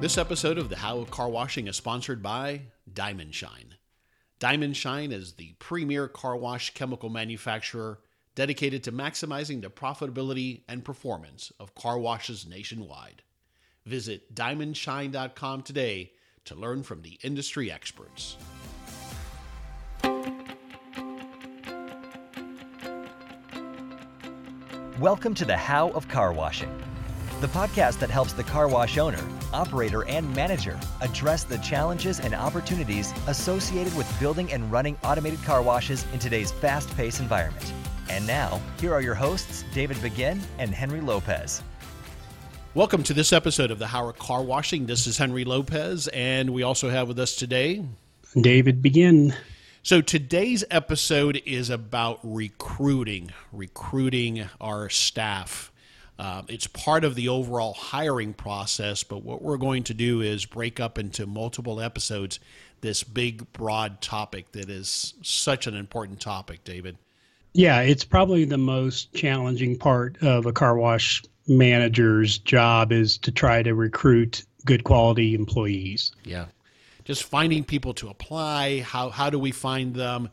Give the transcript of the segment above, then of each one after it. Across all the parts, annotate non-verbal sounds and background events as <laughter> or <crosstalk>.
This episode of the How of Car Washing is sponsored by Diamond Shine. Diamond Shine is the premier car wash chemical manufacturer dedicated to maximizing the profitability and performance of car washes nationwide. Visit diamondshine.com today to learn from the industry experts. Welcome to the How of Car Washing, the podcast that helps the car wash owner, operator, and manager address the challenges and opportunities associated with building and running automated car washes in today's fast paced environment. And now, here are your hosts, David Begin and Henry Lopez. Welcome to this episode of the How of Car Washing. This is Henry Lopez, and we also have with us today David Begin. So today's episode is about recruiting, recruiting our staff. Uh, it's part of the overall hiring process, but what we're going to do is break up into multiple episodes this big, broad topic that is such an important topic, David. Yeah, it's probably the most challenging part of a car wash manager's job is to try to recruit good quality employees. Yeah just finding people to apply. How how do we find them?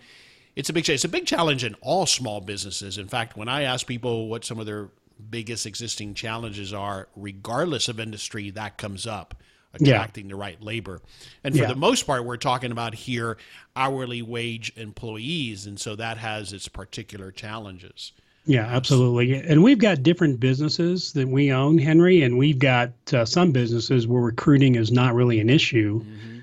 It's a big it's a big challenge in all small businesses. In fact, when I ask people what some of their biggest existing challenges are, regardless of industry, that comes up attracting yeah. the right labor. And for yeah. the most part, we're talking about here hourly wage employees, and so that has its particular challenges. Yeah, absolutely. And we've got different businesses that we own, Henry, and we've got uh, some businesses where recruiting is not really an issue. Mm-hmm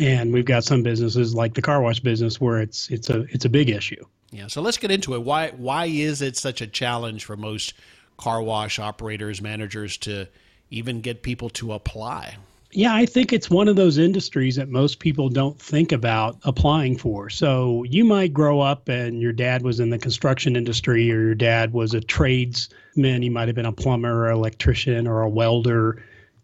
and we've got some businesses like the car wash business where it's it's a it's a big issue. Yeah, so let's get into it. Why why is it such a challenge for most car wash operators, managers to even get people to apply? Yeah, I think it's one of those industries that most people don't think about applying for. So you might grow up and your dad was in the construction industry or your dad was a tradesman. He might have been a plumber or electrician or a welder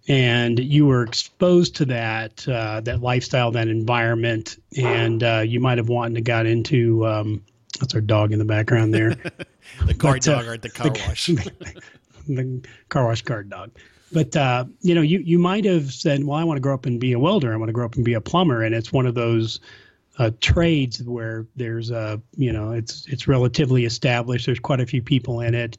and you were exposed to that uh, that lifestyle, that environment, and uh, you might have wanted to got into. Um, that's our dog in the background there. <laughs> the guard but, uh, dog or the car the, wash. <laughs> the car wash guard dog. But uh, you know, you you might have said, "Well, I want to grow up and be a welder. I want to grow up and be a plumber," and it's one of those uh, trades where there's a you know it's it's relatively established. There's quite a few people in it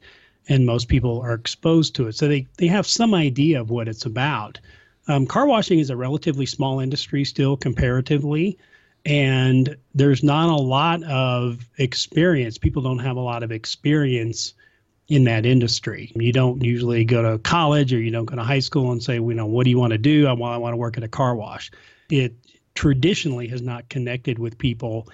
and most people are exposed to it. So they, they have some idea of what it's about. Um, car washing is a relatively small industry still comparatively, and there's not a lot of experience. People don't have a lot of experience in that industry. You don't usually go to college or you don't go to high school and say, you know, what do you want to do? I want, I want to work at a car wash. It traditionally has not connected with people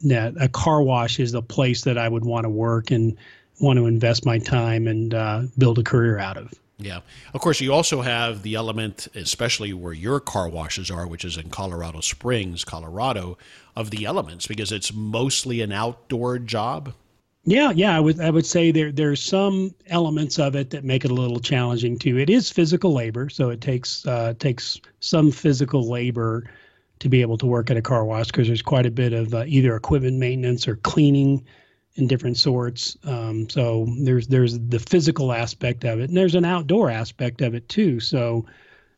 that a car wash is the place that I would want to work and want to invest my time and uh, build a career out of. Yeah. Of course, you also have the element, especially where your car washes are, which is in Colorado Springs, Colorado, of the elements because it's mostly an outdoor job. Yeah, yeah, I would I would say there there's some elements of it that make it a little challenging too. It is physical labor, so it takes uh, takes some physical labor to be able to work at a car wash because there's quite a bit of uh, either equipment maintenance or cleaning in different sorts. Um, so there's there's the physical aspect of it, and there's an outdoor aspect of it too. So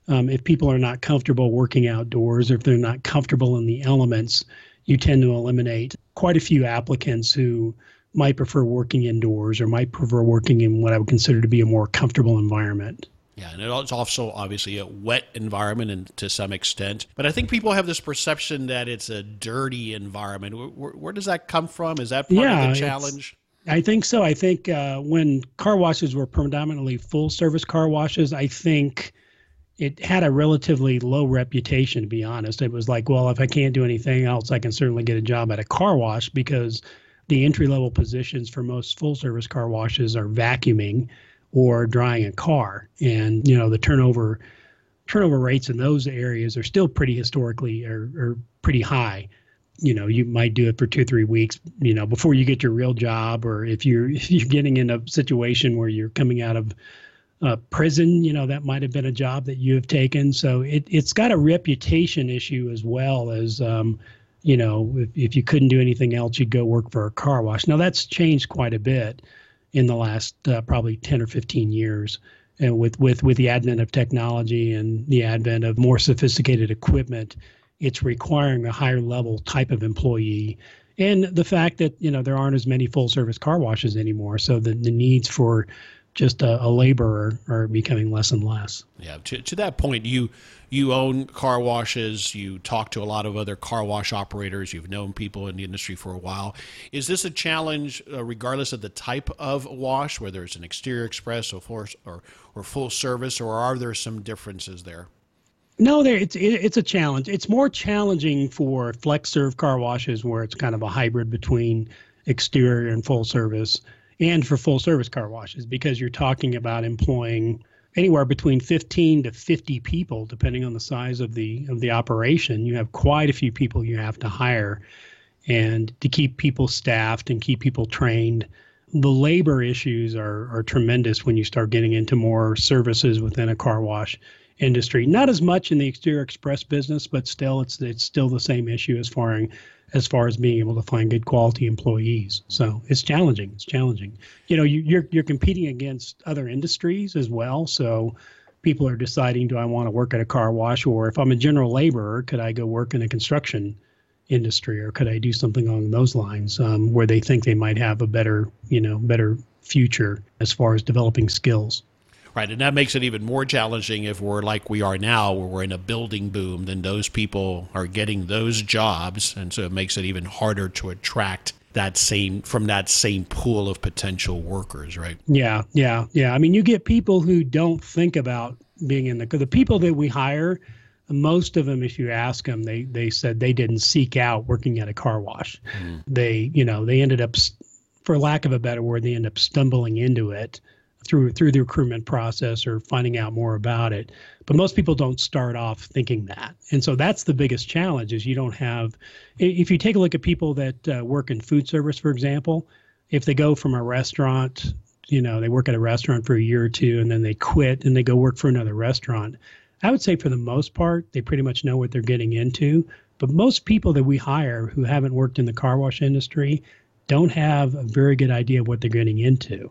um, if people are not comfortable working outdoors, or if they're not comfortable in the elements, you tend to eliminate quite a few applicants who might prefer working indoors or might prefer working in what I would consider to be a more comfortable environment. Yeah, and it's also obviously a wet environment and to some extent. But I think people have this perception that it's a dirty environment. Where, where does that come from? Is that part yeah, of the challenge? I think so. I think uh, when car washes were predominantly full service car washes, I think it had a relatively low reputation, to be honest. It was like, well, if I can't do anything else, I can certainly get a job at a car wash because the entry level positions for most full service car washes are vacuuming or drying a car. And you know the turnover turnover rates in those areas are still pretty historically or, or pretty high. You know, you might do it for two, three weeks, you know, before you get your real job, or if you're <laughs> if you're getting in a situation where you're coming out of uh, prison, you know, that might have been a job that you have taken. So it it's got a reputation issue as well as um, you know, if, if you couldn't do anything else, you'd go work for a car wash. Now that's changed quite a bit in the last uh, probably 10 or 15 years. and with with with the advent of technology and the advent of more sophisticated equipment, it's requiring a higher level type of employee. And the fact that you know there aren't as many full service car washes anymore, so the, the needs for just a, a laborer are becoming less and less. Yeah, to, to that point, you you own car washes. You talk to a lot of other car wash operators. You've known people in the industry for a while. Is this a challenge, uh, regardless of the type of wash, whether it's an exterior express or full, or, or full service, or are there some differences there? No, there it's it's a challenge. It's more challenging for flex serve car washes where it's kind of a hybrid between exterior and full service and for full service car washes because you're talking about employing anywhere between 15 to 50 people depending on the size of the of the operation. You have quite a few people you have to hire and to keep people staffed and keep people trained. The labor issues are are tremendous when you start getting into more services within a car wash industry. Not as much in the exterior express business but still it's it's still the same issue as far as as far as being able to find good quality employees. So it's challenging. It's challenging. You know, you, you're you're competing against other industries as well. So people are deciding, do I want to work at a car wash, or if I'm a general laborer, could I go work in a construction industry, or could I do something along those lines, um, where they think they might have a better, you know, better future as far as developing skills. Right, and that makes it even more challenging if we're like we are now, where we're in a building boom. Then those people are getting those jobs, and so it makes it even harder to attract that same from that same pool of potential workers. Right? Yeah, yeah, yeah. I mean, you get people who don't think about being in the the people that we hire. Most of them, if you ask them, they they said they didn't seek out working at a car wash. Mm. They, you know, they ended up, for lack of a better word, they end up stumbling into it through through the recruitment process or finding out more about it. But most people don't start off thinking that. And so that's the biggest challenge is you don't have if you take a look at people that uh, work in food service for example if they go from a restaurant you know they work at a restaurant for a year or two and then they quit and they go work for another restaurant i would say for the most part they pretty much know what they're getting into. But most people that we hire who haven't worked in the car wash industry don't have a very good idea of what they're getting into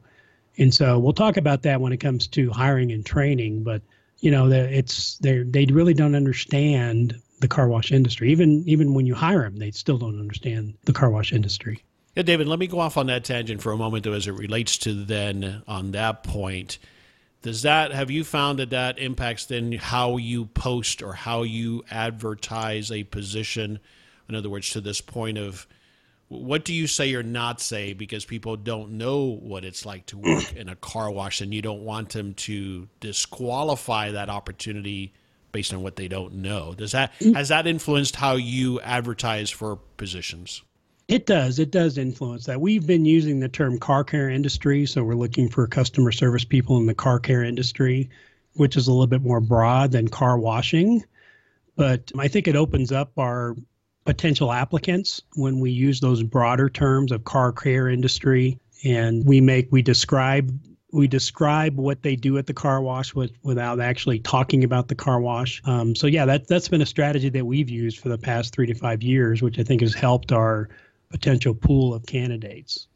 and so we'll talk about that when it comes to hiring and training. But you know, it's they they really don't understand the car wash industry. Even even when you hire them, they still don't understand the car wash industry. Yeah, David, let me go off on that tangent for a moment, though, as it relates to then on that point. Does that have you found that that impacts then how you post or how you advertise a position? In other words, to this point of what do you say or not say because people don't know what it's like to work <clears throat> in a car wash and you don't want them to disqualify that opportunity based on what they don't know? Does that mm. has that influenced how you advertise for positions? It does. It does influence that. We've been using the term car care industry so we're looking for customer service people in the car care industry which is a little bit more broad than car washing. But i think it opens up our potential applicants when we use those broader terms of car care industry and we make we describe we describe what they do at the car wash with, without actually talking about the car wash. Um, so yeah, that that's been a strategy that we've used for the past three to five years, which I think has helped our potential pool of candidates.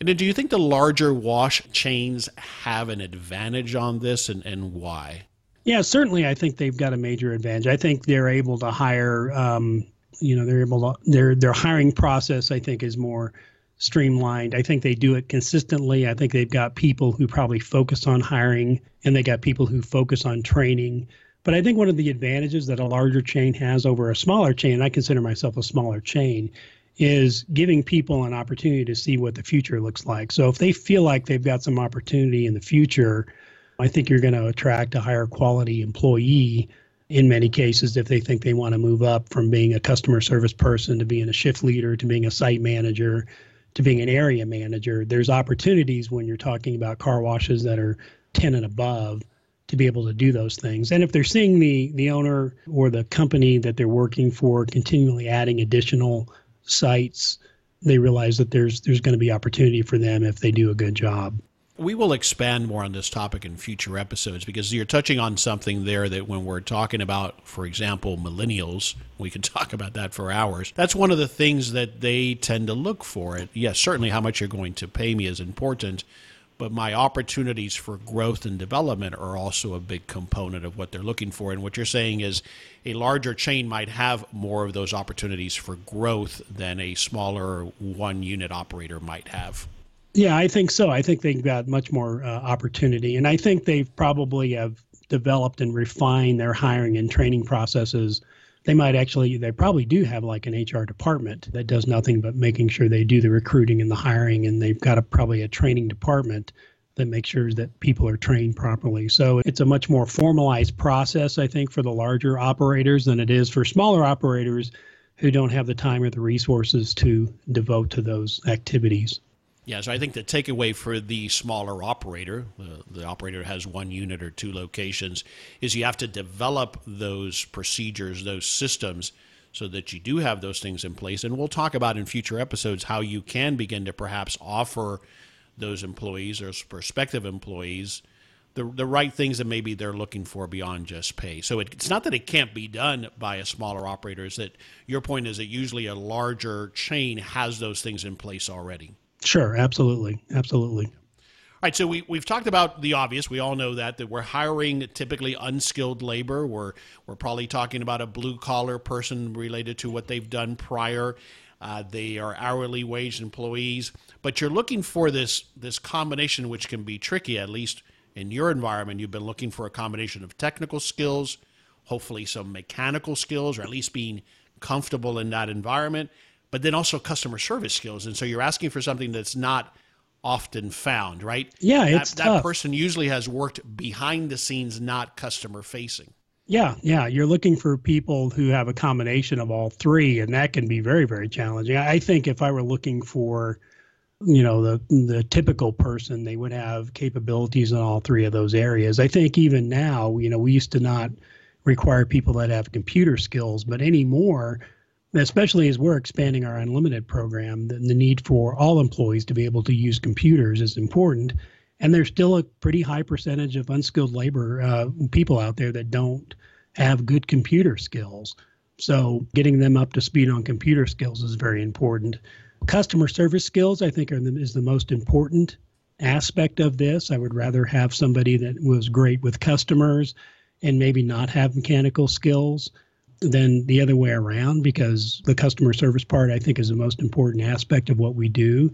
And do you think the larger wash chains have an advantage on this, and, and why? Yeah, certainly. I think they've got a major advantage. I think they're able to hire um, you know they're able to their their hiring process I think is more streamlined. I think they do it consistently. I think they've got people who probably focus on hiring and they got people who focus on training. But I think one of the advantages that a larger chain has over a smaller chain, I consider myself a smaller chain, is giving people an opportunity to see what the future looks like. So if they feel like they've got some opportunity in the future, I think you're going to attract a higher quality employee in many cases if they think they want to move up from being a customer service person to being a shift leader to being a site manager to being an area manager there's opportunities when you're talking about car washes that are 10 and above to be able to do those things. And if they're seeing the the owner or the company that they're working for continually adding additional sites they realize that there's there's going to be opportunity for them if they do a good job we will expand more on this topic in future episodes because you're touching on something there that when we're talking about, for example, millennials, we can <laughs> talk about that for hours. That's one of the things that they tend to look for. It yes, certainly how much you're going to pay me is important, but my opportunities for growth and development are also a big component of what they're looking for. And what you're saying is a larger chain might have more of those opportunities for growth than a smaller one unit operator might have. Yeah, I think so. I think they've got much more uh, opportunity, and I think they've probably have developed and refined their hiring and training processes. They might actually, they probably do have like an HR department that does nothing but making sure they do the recruiting and the hiring, and they've got a, probably a training department that makes sure that people are trained properly. So it's a much more formalized process, I think, for the larger operators than it is for smaller operators who don't have the time or the resources to devote to those activities. Yeah, so I think the takeaway for the smaller operator, the, the operator has one unit or two locations, is you have to develop those procedures, those systems, so that you do have those things in place. And we'll talk about in future episodes how you can begin to perhaps offer those employees or prospective employees the, the right things that maybe they're looking for beyond just pay. So it, it's not that it can't be done by a smaller operator. Is that your point is that usually a larger chain has those things in place already. Sure, absolutely, absolutely. All right, so we, we've talked about the obvious. We all know that that we're hiring typically unskilled labor. We're we're probably talking about a blue collar person related to what they've done prior. Uh, they are hourly wage employees, but you're looking for this this combination, which can be tricky. At least in your environment, you've been looking for a combination of technical skills, hopefully some mechanical skills, or at least being comfortable in that environment, but then also customer service skills. And so you're asking for something that's not often found, right? Yeah, that, it's that tough. person usually has worked behind the scenes, not customer facing. Yeah, yeah. You're looking for people who have a combination of all three, and that can be very, very challenging. I think if I were looking for, you know, the the typical person, they would have capabilities in all three of those areas. I think even now, you know, we used to not require people that have computer skills, but anymore, especially as we're expanding our unlimited program, the, the need for all employees to be able to use computers is important. And there's still a pretty high percentage of unskilled labor uh, people out there that don't have good computer skills. So getting them up to speed on computer skills is very important. Customer service skills, I think, are the, is the most important aspect of this. I would rather have somebody that was great with customers and maybe not have mechanical skills than the other way around because the customer service part I think is the most important aspect of what we do.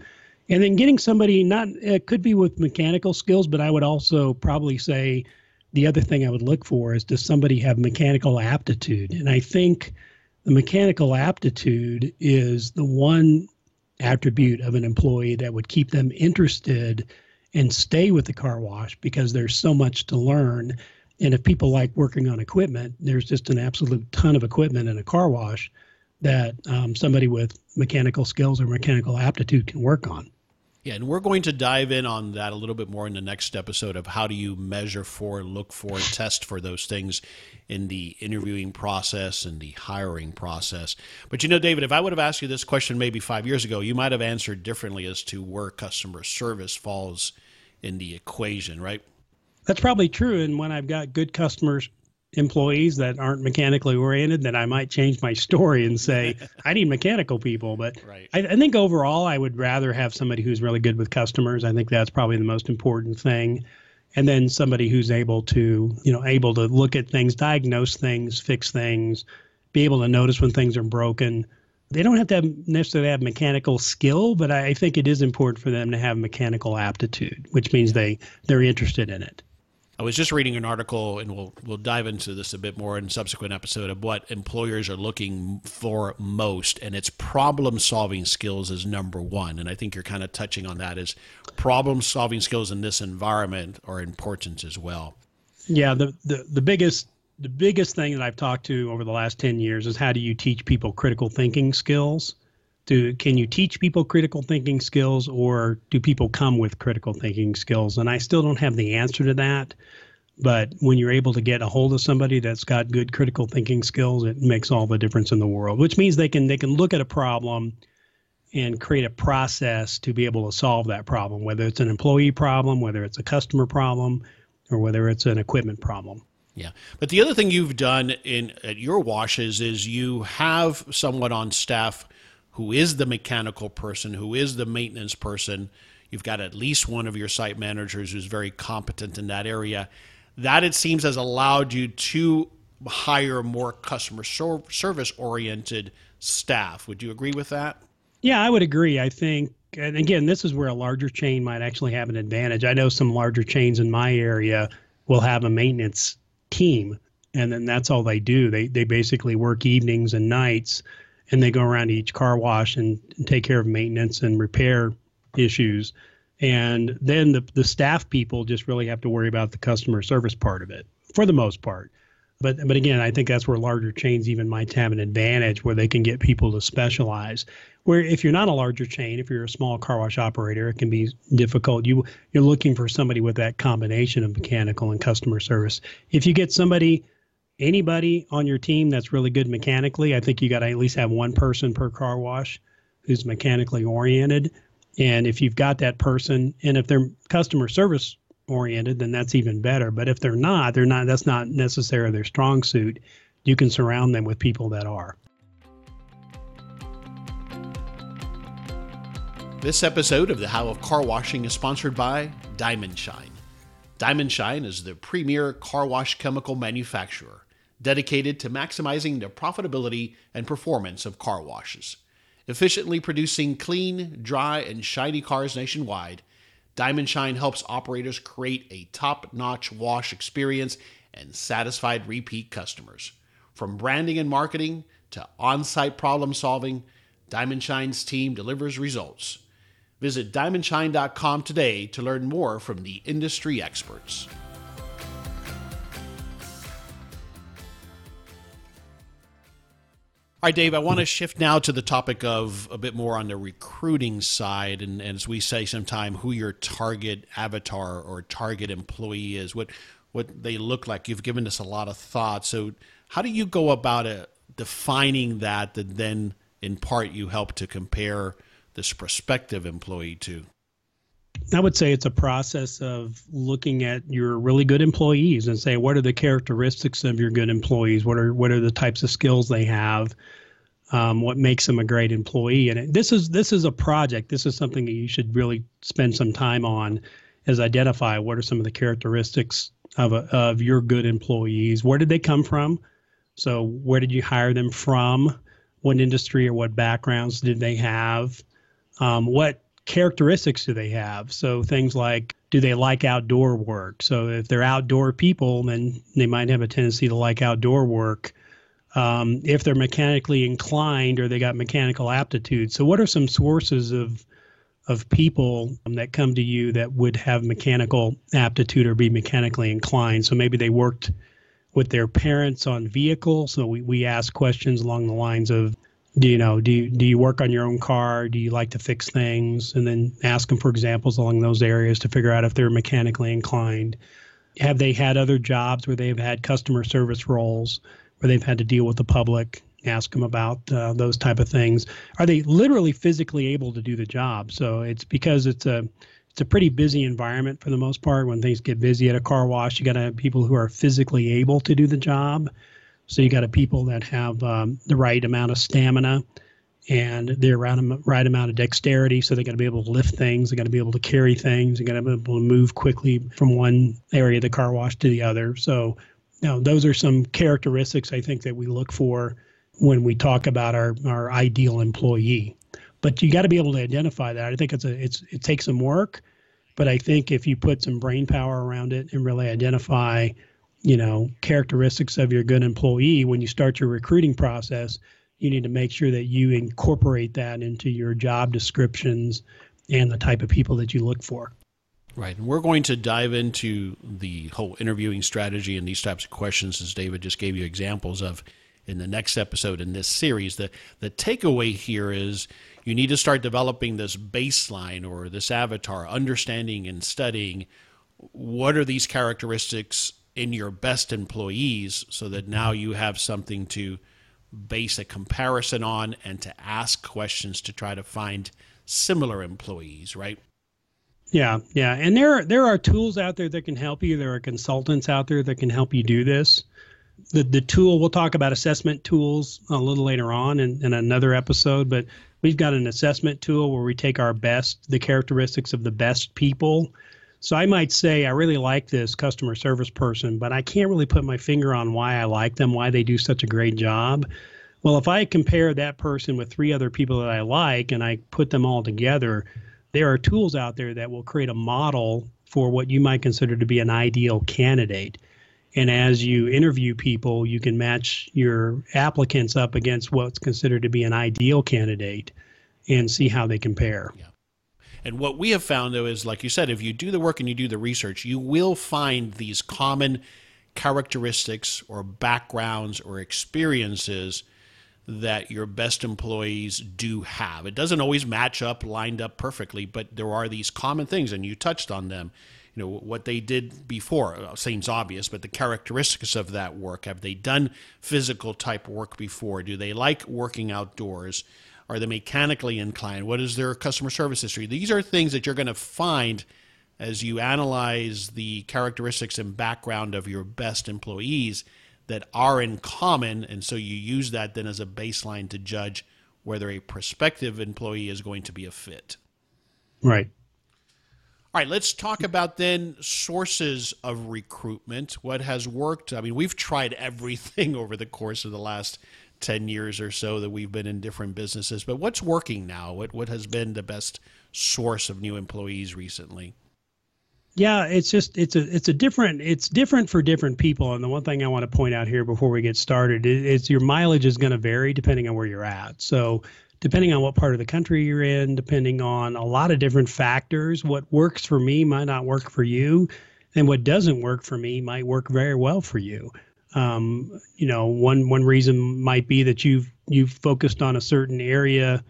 And then getting somebody not it could be with mechanical skills, but I would also probably say the other thing I would look for is does somebody have mechanical aptitude? And I think the mechanical aptitude is the one attribute of an employee that would keep them interested and stay with the car wash because there's so much to learn and if people like working on equipment, there's just an absolute ton of equipment in a car wash that um, somebody with mechanical skills or mechanical aptitude can work on. Yeah, and we're going to dive in on that a little bit more in the next episode of how do you measure for, look for, test for those things in the interviewing process and the hiring process. But you know, David, if I would have asked you this question maybe five years ago, you might have answered differently as to where customer service falls in the equation, right? That's probably true. And when I've got good customers, employees that aren't mechanically oriented, then I might change my story and say, <laughs> I need mechanical people. But right. I, I, think overall, I would rather have somebody who's really good with customers. I think that's probably the most important thing. And then somebody who's able to, you know, able to look at things, diagnose things, fix things, be able to notice when things are broken. They don't have to have necessarily have mechanical skill, but I think it is important for them to have mechanical aptitude, which means they they're interested in it. I was just reading an article, and we'll we'll dive into this a bit more in subsequent episode of what employers are looking for most, and it's problem solving skills is number one. And I think you're kind of touching on that. Is problem solving skills in this environment are important as well. Yeah, the the the biggest the biggest thing that I've talked to over the last ten years is how do you teach people critical thinking skills do can you teach people critical thinking skills or do people come with critical thinking skills and i still don't have the answer to that but when you're able to get a hold of somebody that's got good critical thinking skills it makes all the difference in the world which means they can they can look at a problem and create a process to be able to solve that problem whether it's an employee problem whether it's a customer problem or whether it's an equipment problem yeah. But the other thing you've done in at your washes is you have someone on staff who is the mechanical person, who is the maintenance person. You've got at least one of your site managers who's very competent in that area. That it seems has allowed you to hire more customer service oriented staff. Would you agree with that? Yeah, I would agree. I think, and again, this is where a larger chain might actually have an advantage. I know some larger chains in my area will have a maintenance team, and then that's all they do. They they basically work evenings and nights, and they go around to each car wash and, and take care of maintenance and repair issues. And then the the staff people just really have to worry about the customer service part of it for the most part. But but again, I think that's where larger chains even might have an advantage where they can get people to specialize. Where if you're not a larger chain, if you're a small car wash operator, it can be difficult. You you're looking for somebody with that combination of mechanical and customer service. If you get somebody anybody on your team that's really good mechanically, I think you got to at least have one person per car wash who's mechanically oriented. And if you've got that person, and if they're customer service oriented, then that's even better. But if they're not, they're not. That's not necessarily their strong suit. You can surround them with people that are. This episode of the How of Car Washing is sponsored by Diamond Shine. Diamond Shine is the premier car wash chemical manufacturer dedicated to maximizing the profitability and performance of car washes. Efficiently producing clean, dry, and shiny cars nationwide, Diamond Shine helps operators create a top notch wash experience and satisfied repeat customers. From branding and marketing to on site problem solving, Diamond Shine's team delivers results. Visit diamondshine.com today to learn more from the industry experts. Right, Dave, I want to shift now to the topic of a bit more on the recruiting side. And, and as we say sometime, who your target avatar or target employee is, what, what they look like. You've given us a lot of thought. So, how do you go about it, defining that, that then in part you help to compare this prospective employee to? I would say it's a process of looking at your really good employees and say what are the characteristics of your good employees? What are what are the types of skills they have? Um, what makes them a great employee? And this is this is a project. This is something that you should really spend some time on, is identify what are some of the characteristics of a, of your good employees. Where did they come from? So where did you hire them from? What industry or what backgrounds did they have? Um, what characteristics do they have? So things like do they like outdoor work? So if they're outdoor people, then they might have a tendency to like outdoor work. Um, if they're mechanically inclined or they got mechanical aptitude. So what are some sources of of people that come to you that would have mechanical aptitude or be mechanically inclined? So maybe they worked with their parents on vehicles. So we, we ask questions along the lines of do you know do you, do you work on your own car? Do you like to fix things? And then ask them for examples along those areas to figure out if they're mechanically inclined. Have they had other jobs where they've had customer service roles where they've had to deal with the public? Ask them about uh, those type of things. Are they literally physically able to do the job? So it's because it's a it's a pretty busy environment for the most part. When things get busy at a car wash you got to have people who are physically able to do the job so you got a people that have um, the right amount of stamina and the right, amount of dexterity. So they got to be able to lift things. They got to be able to carry things. They got to be able to move quickly from one area of the car wash to the other. So, you know, those are some characteristics I think that we look for when we talk about our, our ideal employee. But you got to be able to identify that. I think it's a it's it takes some work, but I think if you put some brain power around it and really identify you know characteristics of your good employee when you start your recruiting process you need to make sure that you incorporate that into your job descriptions and the type of people that you look for. Right and we're going to dive into the whole interviewing strategy and these types of questions as david just gave you examples of in the next episode in this series. The the takeaway here is you need to start developing this baseline or this avatar understanding and studying what are these characteristics in your best employees so that now you have something to base a comparison on and to ask questions to try to find similar employees, right? Yeah, yeah. And there are, there are tools out there that can help you. There are consultants out there that can help you do this. The the tool we'll talk about assessment tools a little later on in, in another episode, but we've got an assessment tool where we take our best, the characteristics of the best people. So I might say I really like this customer service person, but I can't really put my finger on why I like them, why they do such a great job. Well, if I compare that person with three other people that I like and I put them all together, there are tools out there that will create a model for what you might consider to be an ideal candidate. And as you interview people, you can match your applicants up against what's considered to be an ideal candidate and see how they compare. Yeah. And what we have found, though, is like you said, if you do the work and you do the research, you will find these common characteristics or backgrounds or experiences that your best employees do have. It doesn't always match up, lined up perfectly, but there are these common things, and you touched on them. You know what they did before uh, seems obvious, but the characteristics of that work. Have they done physical type work before? Do they like working outdoors? Are they mechanically inclined? What is their customer service history? These are things that you're going to find as you analyze the characteristics and background of your best employees that are in common. And so you use that then as a baseline to judge whether a prospective employee is going to be a fit. Right. All right, let's talk about then sources of recruitment. What has worked? I mean, we've tried everything <laughs> over the course of the last 10 years or so that we've been in different businesses, but what's working now? What what has been the best source of new employees recently? Yeah, it's just it's a it's a different it's different for different people. And the one thing I want to point out here before we get started is, is your mileage is going to vary depending on where you're at. So depending on what part of the country you're in, depending on a lot of different factors, what works for me might not work for you, and what doesn't work for me might work very well for you. Um, you know, one one reason might be that you've you've focused on a certain area.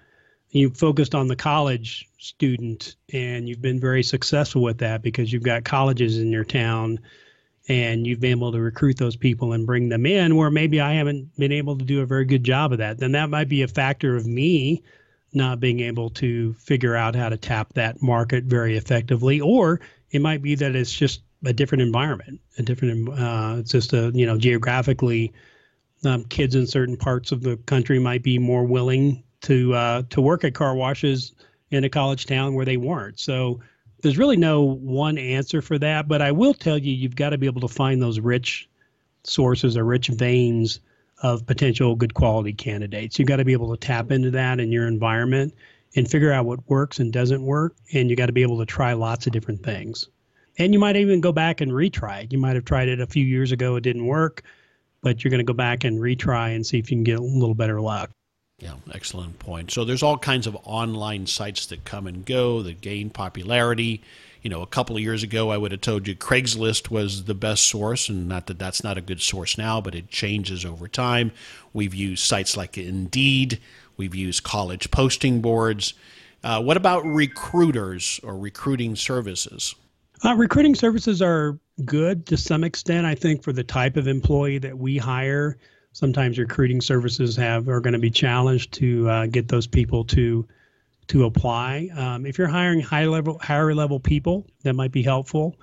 You focused on the college student and you've been very successful with that because you've got colleges in your town and you've been able to recruit those people and bring them in where maybe I haven't been able to do a very good job of that. Then that might be a factor of me not being able to figure out how to tap that market very effectively. Or it might be that it's just a different environment a different uh, just a you know geographically um, kids in certain parts of the country might be more willing to uh, to work at car washes in a college town where they weren't. So there's really no one answer for that. But I will tell you, you've got to be able to find those rich sources or rich veins of potential good quality candidates. You've got to be able to tap into that in your environment and figure out what works and doesn't work. And you got to be able to try lots of different things. And you might even go back and retry it. You might have tried it a few years ago, it didn't work, but you're going to go back and retry and see if you can get a little better luck. Yeah, excellent point. So there's all kinds of online sites that come and go that gain popularity. You know, a couple of years ago, I would have told you Craigslist was the best source, and not that that's not a good source now, but it changes over time. We've used sites like Indeed, we've used college posting boards. Uh, what about recruiters or recruiting services? Uh, recruiting services are good to some extent, I think, for the type of employee that we hire sometimes recruiting services have are going to be challenged to uh, get those people to to apply. Um, if you're hiring high level, higher level people, that might be helpful.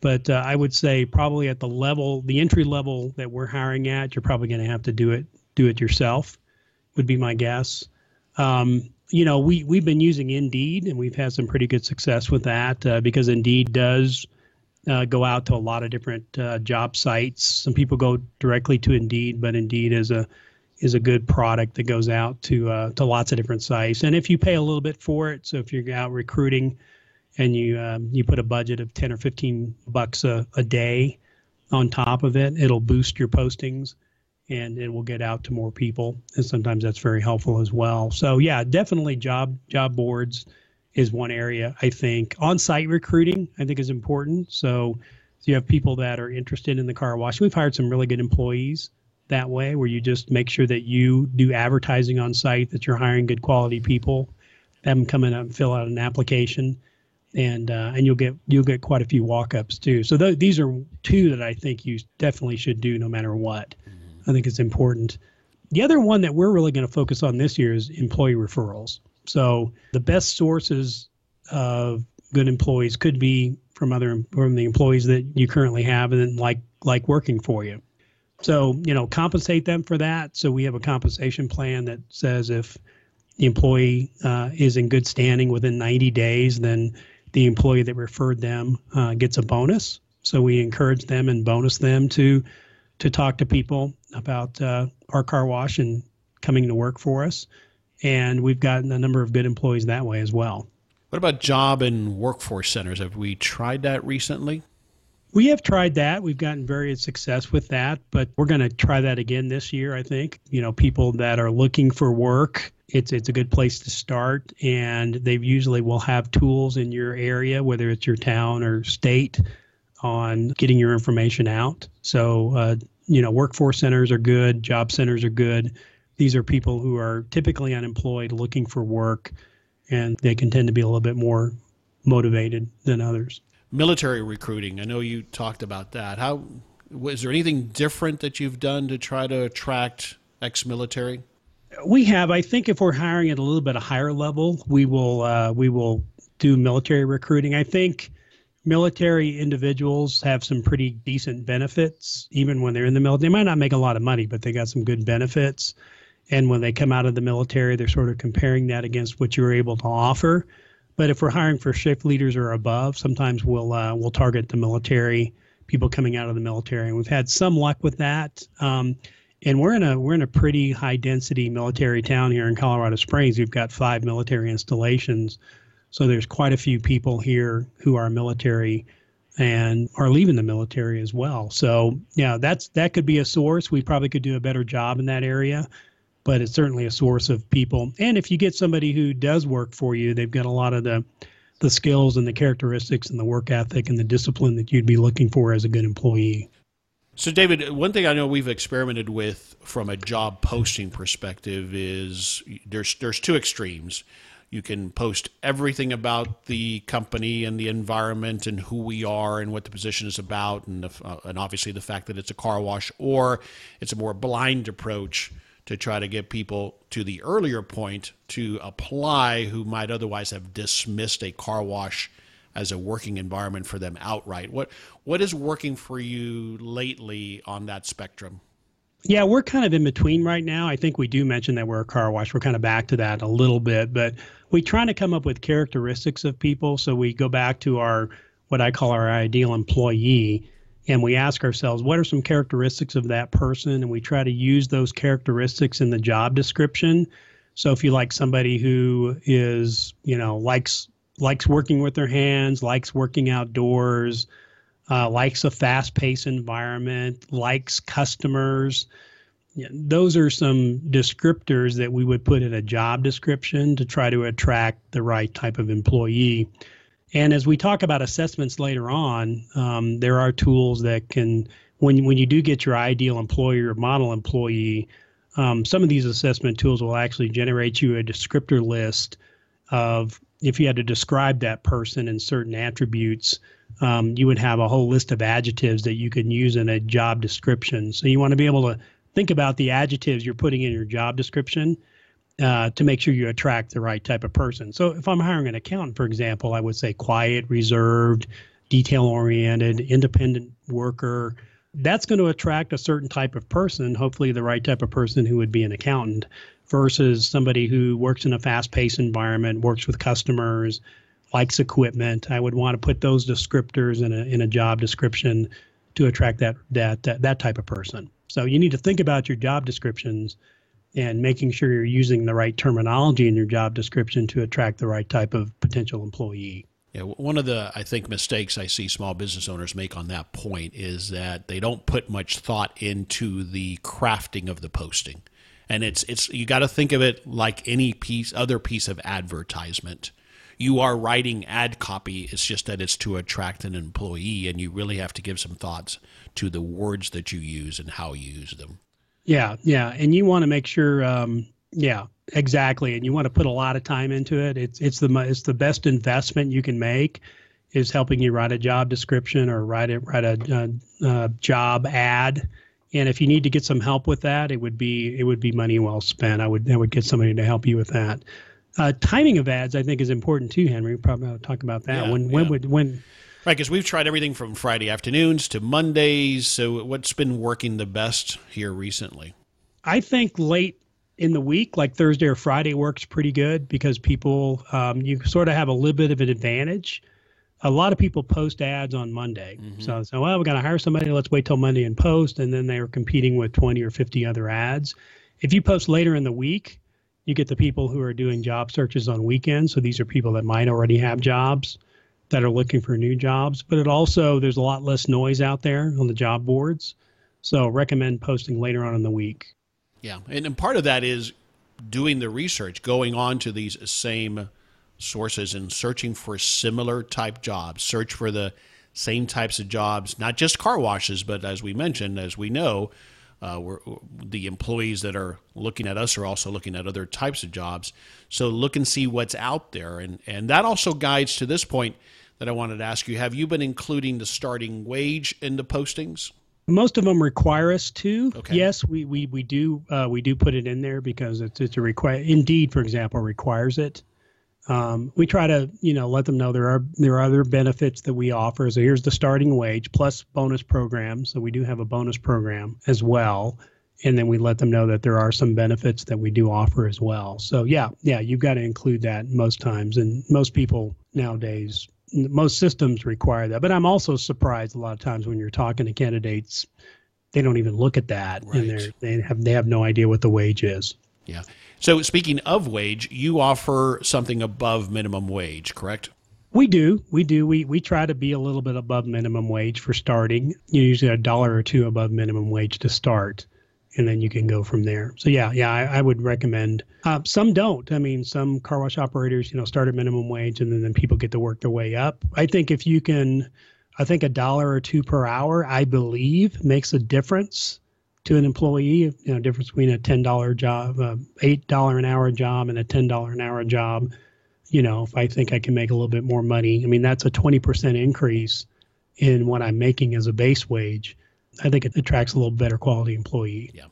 But uh, I would say probably at the level, the entry level that we're hiring at, you're probably going to have to do it do it yourself. Would be my guess. Um, you know, we we've been using Indeed, and we've had some pretty good success with that uh, because Indeed does uh, go out to a lot of different uh, job sites. Some people go directly to Indeed, but Indeed is a is a good product that goes out to uh, to lots of different sites. And if you pay a little bit for it, so if you're out recruiting and you um, you put a budget of ten or fifteen bucks a, a day on top of it, it'll boost your postings and it will get out to more people. And sometimes that's very helpful as well. So yeah, definitely job job boards is one area I think. On-site recruiting I think is important. So, so you have people that are interested in the car wash. We've hired some really good employees that way, where you just make sure that you do advertising on site, that you're hiring good quality people, have them come in and fill out an application, and uh, and you'll get you'll get quite a few walk-ups too. So th- these are two that I think you definitely should do no matter what. Mm-hmm. I think it's important. The other one that we're really going to focus on this year is employee referrals. So the best sources of good employees could be from other from the employees that you currently have and like like working for you. So you know compensate them for that. So we have a compensation plan that says if the employee uh, is in good standing within 90 days, then the employee that referred them uh, gets a bonus. So we encourage them and bonus them to to talk to people about uh, our car wash and coming to work for us. And we've gotten a number of good employees that way as well. What about job and workforce centers? Have we tried that recently? We have tried that. We've gotten very success with that, but we're going to try that again this year. I think you know people that are looking for work. It's it's a good place to start, and they usually will have tools in your area, whether it's your town or state, on getting your information out. So uh, you know, workforce centers are good, job centers are good. These are people who are typically unemployed, looking for work, and they can tend to be a little bit more motivated than others military recruiting. I know you talked about that. How was there anything different that you've done to try to attract ex-military? We have. I think if we're hiring at a little bit a higher level, we will uh, we will do military recruiting. I think military individuals have some pretty decent benefits even when they're in the military. They might not make a lot of money, but they got some good benefits. And when they come out of the military, they're sort of comparing that against what you're able to offer. But if we're hiring for shift leaders or above, sometimes we'll uh, we'll target the military people coming out of the military, and we've had some luck with that. Um, and we're in a we're in a pretty high density military town here in Colorado Springs. We've got five military installations, so there's quite a few people here who are military and are leaving the military as well. So yeah, that's that could be a source. We probably could do a better job in that area but it's certainly a source of people. And if you get somebody who does work for you, they've got a lot of the the skills and the characteristics and the work ethic and the discipline that you'd be looking for as a good employee. So, David, one thing I know we've experimented with from a job posting perspective is there's there's two extremes. You can post everything about the company and the environment and who we are and what the position is about, and the, uh, and obviously the fact that it's a car wash, or it's a more blind approach to try to get people to the earlier point to apply who might otherwise have dismissed a car wash as a working environment for them outright. What what is working for you lately on that spectrum? Yeah, we're kind of in between right now. I think we do mention that we're a car wash. We're kind of back to that a little bit, but we try to come up with characteristics of people. So we go back to our what I call our ideal employee and we ask ourselves what are some characteristics of that person and we try to use those characteristics in the job description so if you like somebody who is you know likes likes working with their hands likes working outdoors uh, likes a fast-paced environment likes customers. Those are some descriptors that we would put in a job description to try to attract the right type of employee. And as we talk about assessments later on, um, there are tools that can, when when you do get your ideal employee or model employee, um, some of these assessment tools will actually generate you a descriptor list of if you had to describe that person in certain attributes. Um, you would have a whole list of adjectives that you can use in a job description. So you want to be able to think about the adjectives you're putting in your job description uh, to make sure you attract the right type of person. So if I'm hiring an accountant, for example, I would say quiet, reserved, detail oriented, independent worker. That's going to attract a certain type of person, hopefully the right type of person who would be an accountant versus somebody who works in a fast paced environment, works with customers, likes equipment. I would want to put those descriptors in a in a job description to attract that that that, that type of person. So you need to think about your job descriptions and making sure you're using the right terminology in your job description to attract the right type of potential employee. Yeah, one of the I think mistakes I see small business owners make on that point is that they don't put much thought into the crafting of the posting. And it's it's you got to think of it like any piece other piece of advertisement. You are writing ad copy, it's just that it's to attract an employee and you really have to give some thoughts to the words that you use and how you use them. Yeah, yeah, and you want to make sure. Um, yeah, exactly, and you want to put a lot of time into it. It's it's the it's the best investment you can make is helping you write a job description or write a write a, a, a job ad. And if you need to get some help with that, it would be it would be money well spent. I would I would get somebody to help you with that. Uh, timing of ads, I think, is important too, Henry. Probably ought to talk about that. Yeah, when when would when Right, because we've tried everything from Friday afternoons to Mondays. So, what's been working the best here recently? I think late in the week, like Thursday or Friday, works pretty good because people, um, you sort of have a little bit of an advantage. A lot of people post ads on Monday. Mm-hmm. So, so, well, we're going to hire somebody. Let's wait till Monday and post. And then they're competing with 20 or 50 other ads. If you post later in the week, you get the people who are doing job searches on weekends. So these are people that might already have jobs that are looking for new jobs. But it also, there's a lot less noise out there on the job boards. So recommend posting later on in the week. Yeah, and, and part of that is doing the research, going on to these same sources and searching for similar type jobs. Search for the same types of jobs, not just car washes, but as we mentioned, as we know, uh, the employees that are looking at us are also looking at other types of jobs. So look and see what's out there, and and that also guides to this point that I wanted to ask you: Have you been including the starting wage in the postings? Most of them require us to. Okay. Yes, we we we do uh, we do put it in there because it's it's a require. Indeed, for example, requires it. Um, we try to you know let them know there are there are other benefits that we offer. So here's the starting wage plus bonus programs. So we do have a bonus program as well, and then we let them know that there are some benefits that we do offer as well. So yeah, yeah, you've got to include that most times, and most people nowadays most systems require that. But I'm also surprised a lot of times when you're talking to candidates, they don't even look at that, right. and they they have they have no idea what the wage is. Yeah. So speaking of wage, you offer something above minimum wage, correct? We do. We do. We we try to be a little bit above minimum wage for starting. You usually a dollar or two above minimum wage to start and then you can go from there. So yeah, yeah, I, I would recommend. Uh, some don't. I mean, some car wash operators, you know, start at minimum wage and then, then people get to work their way up. I think if you can, I think a dollar or two per hour, I believe, makes a difference to an employee. You know, difference between a ten dollar job, uh, eight dollar an hour job, and a ten dollar an hour job. You know, if I think I can make a little bit more money, I mean, that's a twenty percent increase in what I'm making as a base wage I think it attracts a little better quality employee. Yeah.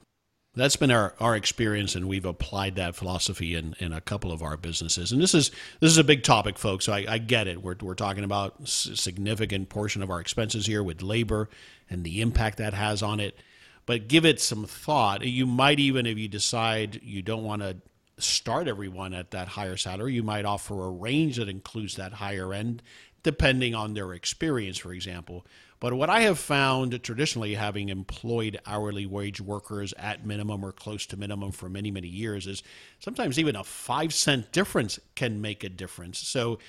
That's been our, our experience, and we've applied that philosophy in, in a couple of our businesses. And this is this is a big topic, folks. So I, I get it. We're, we're talking about a significant portion of our expenses here with labor and the impact that has on it. But give it some thought. You might even, if you decide you don't want to start everyone at that higher salary, you might offer a range that includes that higher end, depending on their experience, for example. But what I have found traditionally, having employed hourly wage workers at minimum or close to minimum for many, many years, is sometimes even a five cent difference can make a difference. So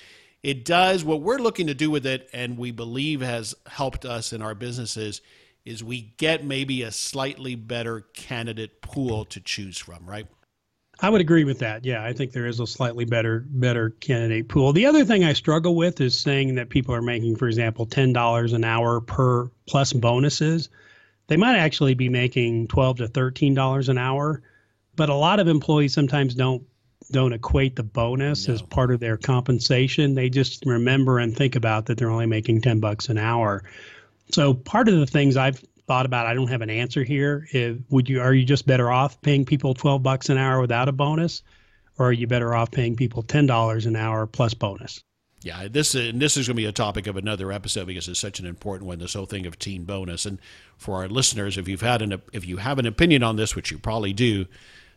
it does what we're looking to do with it, and we believe has helped us in our businesses, is we get maybe a slightly better candidate pool to choose from, right? I would agree with that. Yeah, I think there is a slightly better better candidate pool. The other thing I struggle with is saying that people are making, for example, ten dollars an hour per plus bonuses. They might actually be making twelve to thirteen dollars an hour, but a lot of employees sometimes don't don't equate the bonus no. as part of their compensation. They just remember and think about that they're only making ten bucks an hour. So part of the things I've thought about. I don't have an answer here. If, would you are you just better off paying people 12 bucks an hour without a bonus, or are you better off paying people ten dollars an hour plus bonus? Yeah, this uh, and this is going to be a topic of another episode because it's such an important one. This whole thing of teen bonus, and for our listeners, if you've had an if you have an opinion on this, which you probably do,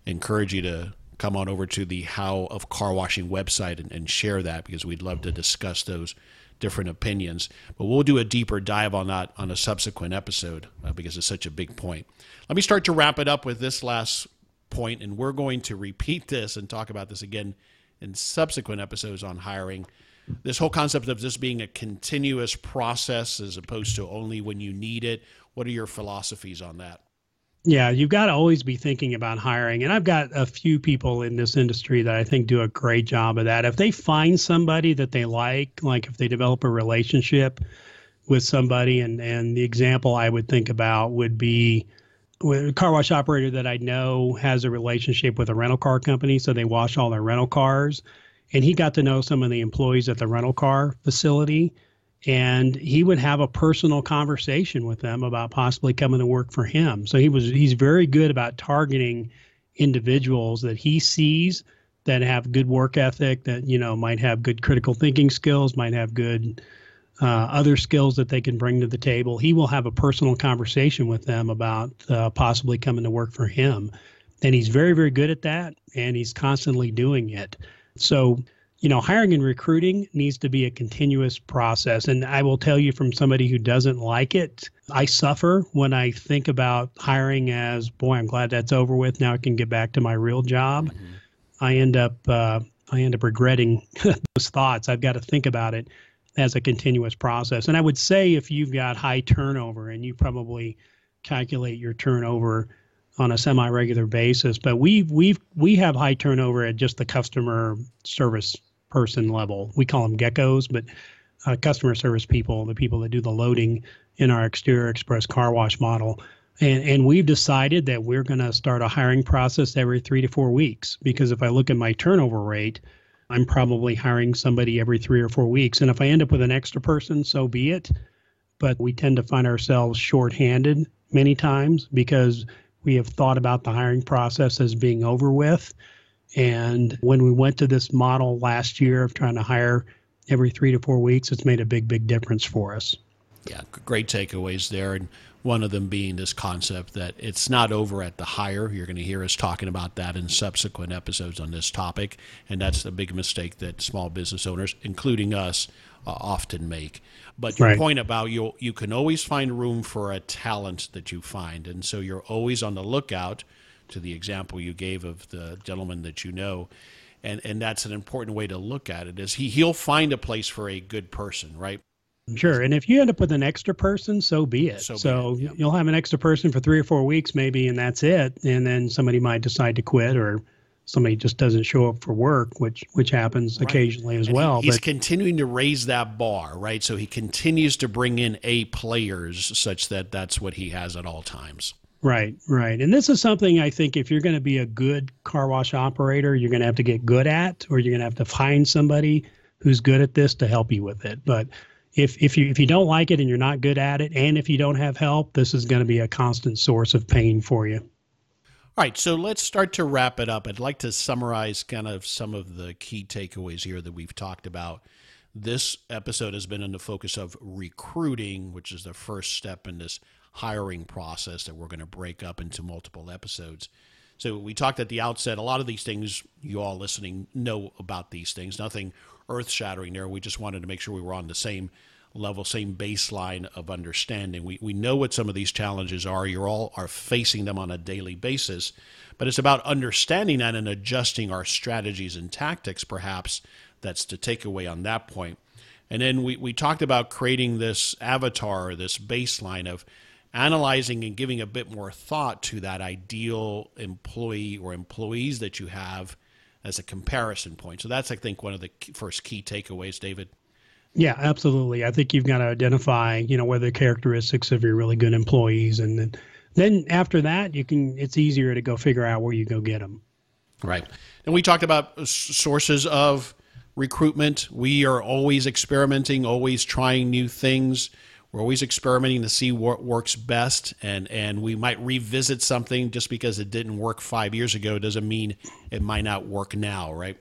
encourage you to come on over to the How of Car Washing website and, and share that because we'd love to discuss those different opinions. But we'll do a deeper dive on that on a subsequent episode uh, because it's such a big point. Let me start to wrap it up with this last point, and we're going to repeat this and talk about this again in subsequent episodes on hiring. This whole concept of this being a continuous process as opposed to only when you need it. What are your philosophies on that? Yeah, you've got to always be thinking about hiring. And I've got a few people in this industry that I think do a great job of that. If they find somebody that they like, like if they develop a relationship with somebody, and, and the example I would think about would be a car wash operator that I know has a relationship with a rental car company. So they wash all their rental cars. And he got to know some of the employees at the rental car facility and he would have a personal conversation with them about possibly coming to work for him. So he was he's very good about targeting individuals that he sees that have good work ethic, that you know might have good critical thinking skills, might have good uh, other skills that they can bring to the table. He will have a personal conversation with them about uh, possibly coming to work for him. And he's very, very good at that. And he's constantly doing it. So, you know, hiring and recruiting needs to be a continuous process. And I will tell you from somebody who doesn't like it, I suffer when I think about hiring as, boy, I'm glad that's over with. Now I can get back to my real job. Mm-hmm. I end up, uh, I end up regretting <laughs> those thoughts. I've got to think about it as a continuous process. And I would say if you've got high turnover and you probably calculate your turnover on a semi-regular basis, but we we've we have high turnover at just the customer service person level. We call them geckos, but uh, customer service people, the people that do the loading in our exterior express car wash model. And, and we've decided that we're going to start a hiring process every three to four weeks because if I look at my turnover rate, I'm probably hiring somebody every three or four weeks. And if I end up with an extra person, so be it. But we tend to find ourselves shorthanded many times because we have thought about the hiring process as being over with. And when we went to this model last year of trying to hire every three to four weeks, it's made a big, big difference for us. Yeah, great takeaways there. And one of them being this concept that it's not over at the hire. You're going to hear us talking about that in subsequent episodes on this topic. And that's a big mistake that small business owners, including us, uh, often make. But your right. point about you you can always find room for a talent that you find, and so you're always on the lookout. To the example you gave of the gentleman that you know, and and that's an important way to look at it. Is he he'll find a place for a good person, right? Sure. And if you end up with an extra person, so be it. So, so it, yeah. you'll have an extra person for three or four weeks, maybe, and that's it. And then somebody might decide to quit or somebody just doesn't show up for work, which which happens right. occasionally as and well. He, he's but, continuing to raise that bar, right? So he continues to bring in A players such that that's what he has at all times. Right, right. And this is something I think if you're going to be a good car wash operator, you're going to have to get good at, or you're going to have to find somebody who's good at this to help you with it. But if if you if you don't like it and you're not good at it, and if you don't have help, this is going to be a constant source of pain for you. All right, so let's start to wrap it up. I'd like to summarize kind of some of the key takeaways here that we've talked about. This episode has been in the focus of recruiting, which is the first step in this hiring process that we're going to break up into multiple episodes. So we talked at the outset, a lot of these things you all listening know about these things. Nothing earth shattering there. We just wanted to make sure we were on the same level, same baseline of understanding. We, we know what some of these challenges are. You're all are facing them on a daily basis, but it's about understanding that and adjusting our strategies and tactics, perhaps. That's the takeaway on that point. And then we, we talked about creating this avatar, this baseline of analyzing and giving a bit more thought to that ideal employee or employees that you have as a comparison point. So that's, I think, one of the first key takeaways, David. Yeah, absolutely. I think you've got to identify, you know, what are the characteristics of your really good employees, and then, then after that, you can. It's easier to go figure out where you go get them. Right, and we talked about sources of recruitment. We are always experimenting, always trying new things. We're always experimenting to see what works best, and and we might revisit something just because it didn't work five years ago doesn't mean it might not work now, right?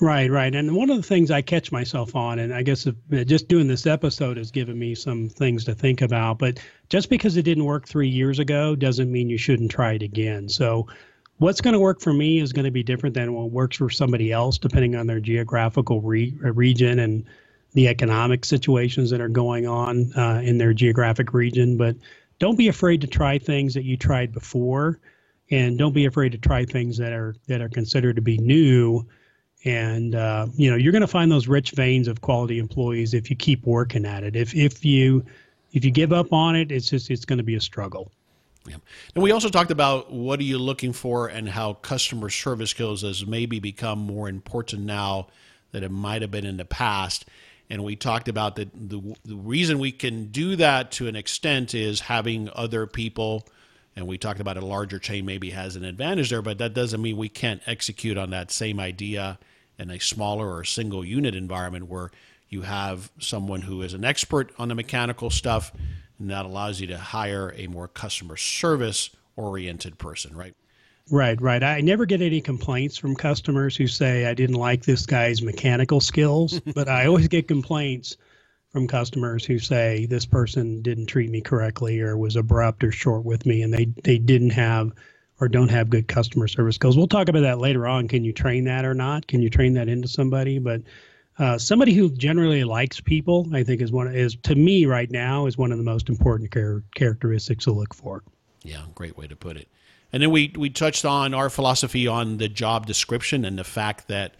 Right, right. And one of the things I catch myself on, and I guess uh, just doing this episode has given me some things to think about, but just because it didn't work three years ago doesn't mean you shouldn't try it again. So, what's going to work for me is going to be different than what works for somebody else, depending on their geographical re- region and the economic situations that are going on uh, in their geographic region. But don't be afraid to try things that you tried before, and don't be afraid to try things that are that are considered to be new and uh, you know you're going to find those rich veins of quality employees if you keep working at it if if you if you give up on it it's just it's going to be a struggle yeah. And we also talked about what are you looking for and how customer service skills has maybe become more important now than it might have been in the past. And we talked about that the, the reason we can do that to an extent is having other people and we talked about a larger chain maybe has an advantage there, but that doesn't mean we can't execute on that same idea in a smaller or single unit environment where you have someone who is an expert on the mechanical stuff, and that allows you to hire a more customer service oriented person, right? Right, right. I never get any complaints from customers who say I didn't like this guy's mechanical skills, <laughs> but I always get complaints from customers who say this person didn't treat me correctly or was abrupt or short with me and they, they didn't have or don't have good customer service skills. We'll talk about that later on. Can you train that or not? Can you train that into somebody? But uh, somebody who generally likes people, I think, is one is to me right now is one of the most important char- characteristics to look for. Yeah, great way to put it. And then we we touched on our philosophy on the job description and the fact that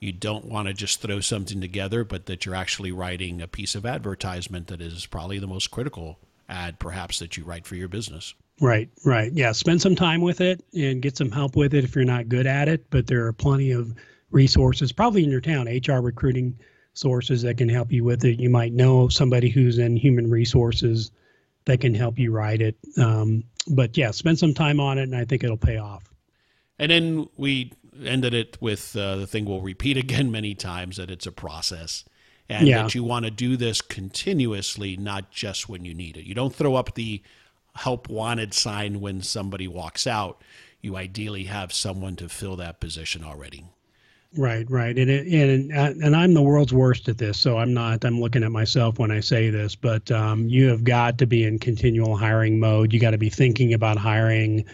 you don't want to just throw something together, but that you're actually writing a piece of advertisement that is probably the most critical ad, perhaps, that you write for your business. Right, right. Yeah, spend some time with it and get some help with it if you're not good at it. But there are plenty of resources, probably in your town, HR recruiting sources that can help you with it. You might know somebody who's in human resources that can help you write it. Um, but yeah, spend some time on it, and I think it'll pay off. And then we ended it with uh, the thing we'll repeat <laughs> again many times that it's a process and yeah. that you want to do this continuously, not just when you need it. You don't throw up the help wanted sign when somebody walks out. You ideally have someone to fill that position already. Right, right, and it, and and I'm the world's worst at this, so I'm not. I'm looking at myself when I say this, but um, you have got to be in continual hiring mode. You got to be thinking about hiring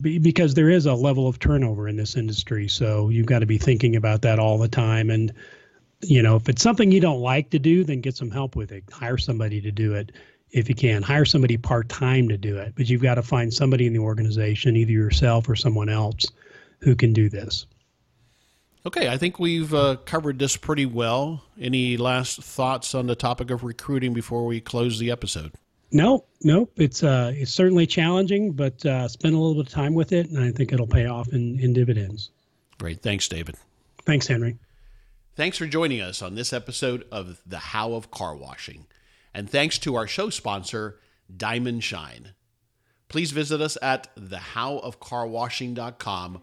because there is a level of turnover in this industry. So you've got to be thinking about that all the time. And you know, if it's something you don't like to do, then get some help with it. Hire somebody to do it if you can. Hire somebody part time to do it, but you've got to find somebody in the organization, either yourself or someone else, who can do this. Okay, I think we've uh, covered this pretty well. Any last thoughts on the topic of recruiting before we close the episode? No, nope. It's uh, it's certainly challenging, but uh, spend a little bit of time with it, and I think it'll pay off in, in dividends. Great, thanks, David. Thanks, Henry. Thanks for joining us on this episode of the How of Car Washing, and thanks to our show sponsor, Diamond Shine. Please visit us at thehowofcarwashing.com